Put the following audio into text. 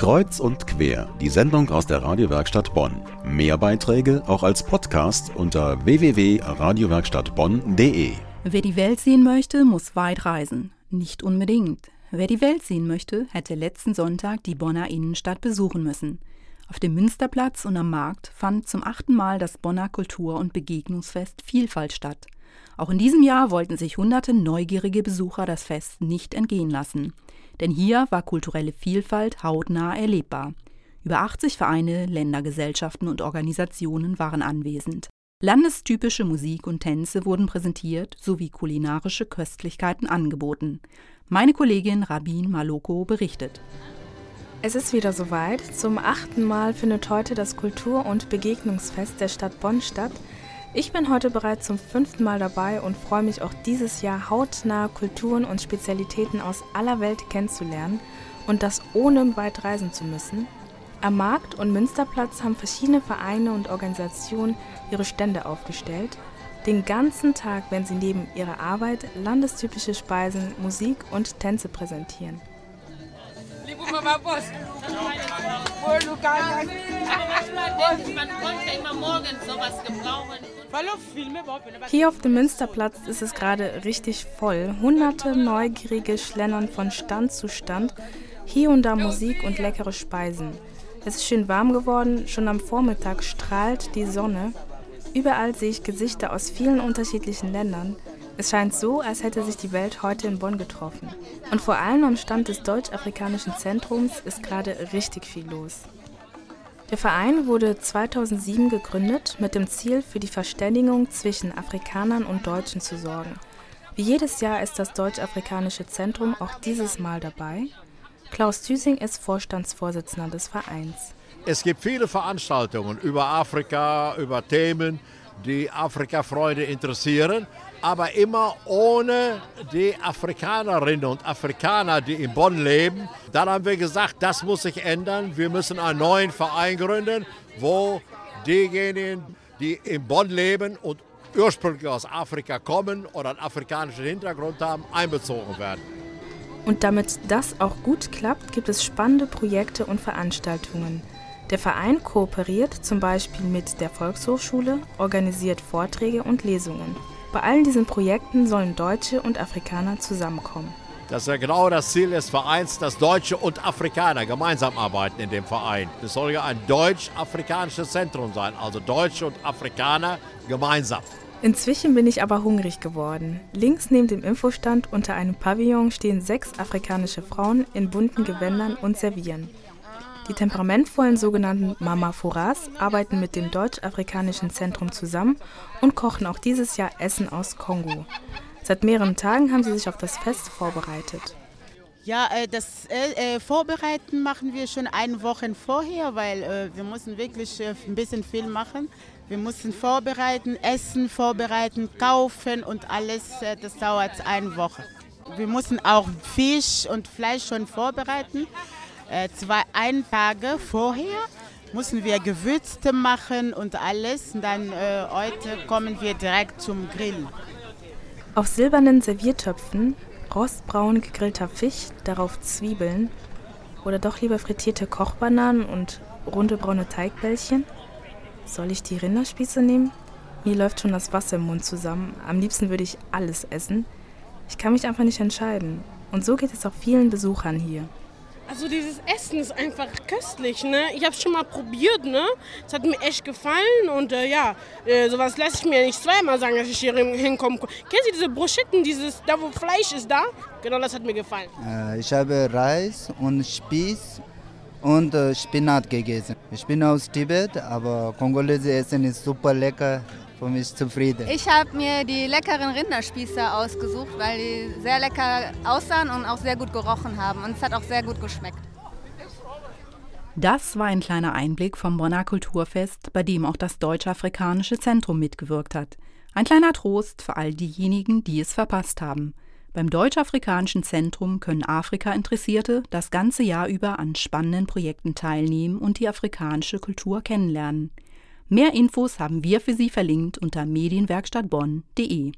Kreuz und quer, die Sendung aus der Radiowerkstatt Bonn. Mehr Beiträge auch als Podcast unter www.radiowerkstattbonn.de. Wer die Welt sehen möchte, muss weit reisen. Nicht unbedingt. Wer die Welt sehen möchte, hätte letzten Sonntag die Bonner Innenstadt besuchen müssen. Auf dem Münsterplatz und am Markt fand zum achten Mal das Bonner Kultur- und Begegnungsfest Vielfalt statt. Auch in diesem Jahr wollten sich hunderte neugierige Besucher das Fest nicht entgehen lassen. Denn hier war kulturelle Vielfalt hautnah erlebbar. Über 80 Vereine, Ländergesellschaften und Organisationen waren anwesend. Landestypische Musik und Tänze wurden präsentiert sowie kulinarische Köstlichkeiten angeboten. Meine Kollegin Rabin Maloko berichtet. Es ist wieder soweit. Zum achten Mal findet heute das Kultur- und Begegnungsfest der Stadt Bonn statt. Ich bin heute bereits zum fünften Mal dabei und freue mich auch dieses Jahr hautnah Kulturen und Spezialitäten aus aller Welt kennenzulernen und das ohne weit reisen zu müssen. Am Markt und Münsterplatz haben verschiedene Vereine und Organisationen ihre Stände aufgestellt. Den ganzen Tag werden sie neben ihrer Arbeit landestypische Speisen, Musik und Tänze präsentieren. Man konnte immer morgens sowas gebrauchen. Hier auf dem Münsterplatz ist es gerade richtig voll. Hunderte Neugierige schlendern von Stand zu Stand. Hier und da Musik und leckere Speisen. Es ist schön warm geworden. Schon am Vormittag strahlt die Sonne. Überall sehe ich Gesichter aus vielen unterschiedlichen Ländern. Es scheint so, als hätte sich die Welt heute in Bonn getroffen. Und vor allem am Stand des Deutsch-Afrikanischen Zentrums ist gerade richtig viel los. Der Verein wurde 2007 gegründet, mit dem Ziel, für die Verständigung zwischen Afrikanern und Deutschen zu sorgen. Wie jedes Jahr ist das Deutsch-Afrikanische Zentrum auch dieses Mal dabei. Klaus Thüsing ist Vorstandsvorsitzender des Vereins. Es gibt viele Veranstaltungen über Afrika, über Themen, die Afrika-Freunde interessieren, aber immer ohne die Afrikanerinnen und Afrikaner, die in Bonn leben. Dann haben wir gesagt, das muss sich ändern. Wir müssen einen neuen Verein gründen, wo diejenigen, die in Bonn leben und ursprünglich aus Afrika kommen oder einen afrikanischen Hintergrund haben, einbezogen werden. Und damit das auch gut klappt, gibt es spannende Projekte und Veranstaltungen. Der Verein kooperiert zum Beispiel mit der Volkshochschule, organisiert Vorträge und Lesungen. Bei allen diesen Projekten sollen Deutsche und Afrikaner zusammenkommen. Das ist ja genau das Ziel des Vereins, dass Deutsche und Afrikaner gemeinsam arbeiten in dem Verein. Das soll ja ein deutsch-afrikanisches Zentrum sein, also Deutsche und Afrikaner gemeinsam. Inzwischen bin ich aber hungrig geworden. Links neben dem Infostand unter einem Pavillon stehen sechs afrikanische Frauen in bunten Gewändern und servieren. Die temperamentvollen sogenannten Mama Foras arbeiten mit dem Deutsch-Afrikanischen Zentrum zusammen und kochen auch dieses Jahr Essen aus Kongo. Seit mehreren Tagen haben sie sich auf das Fest vorbereitet. Ja, äh, das äh, äh, Vorbereiten machen wir schon eine Woche vorher, weil wir müssen wirklich ein bisschen viel machen. Wir müssen vorbereiten, Essen vorbereiten, kaufen und alles. Das dauert eine Woche. Wir müssen auch Fisch und Fleisch schon vorbereiten äh, zwei ein Tage vorher müssen wir Gewürze machen und alles. Und dann äh, heute kommen wir direkt zum Grillen. Auf silbernen Serviertöpfen rostbraun gegrillter Fisch, darauf Zwiebeln oder doch lieber frittierte Kochbananen und runde braune Teigbällchen. Soll ich die Rinderspieße nehmen? Mir läuft schon das Wasser im Mund zusammen. Am liebsten würde ich alles essen. Ich kann mich einfach nicht entscheiden. Und so geht es auch vielen Besuchern hier. Also dieses Essen ist einfach köstlich, ne? Ich habe es schon mal probiert, ne? Es hat mir echt gefallen und äh, ja, äh, sowas lasse ich mir nicht zweimal sagen, dass ich hier hinkomme. Kennen Sie diese Broschitten, dieses, da wo Fleisch ist da? Genau, das hat mir gefallen. Äh, ich habe Reis und Spieß und äh, Spinat gegessen. Ich bin aus Tibet, aber kongolese Essen ist super lecker für mich zufrieden. Ich habe mir die leckeren Rinderspieße ausgesucht, weil die sehr lecker aussahen und auch sehr gut gerochen haben. Und es hat auch sehr gut geschmeckt. Das war ein kleiner Einblick vom Bonner Kulturfest, bei dem auch das Deutsch-Afrikanische Zentrum mitgewirkt hat. Ein kleiner Trost für all diejenigen, die es verpasst haben. Beim Deutsch-Afrikanischen Zentrum können Afrika-Interessierte das ganze Jahr über an spannenden Projekten teilnehmen und die afrikanische Kultur kennenlernen. Mehr Infos haben wir für Sie verlinkt unter medienwerkstattbonn.de.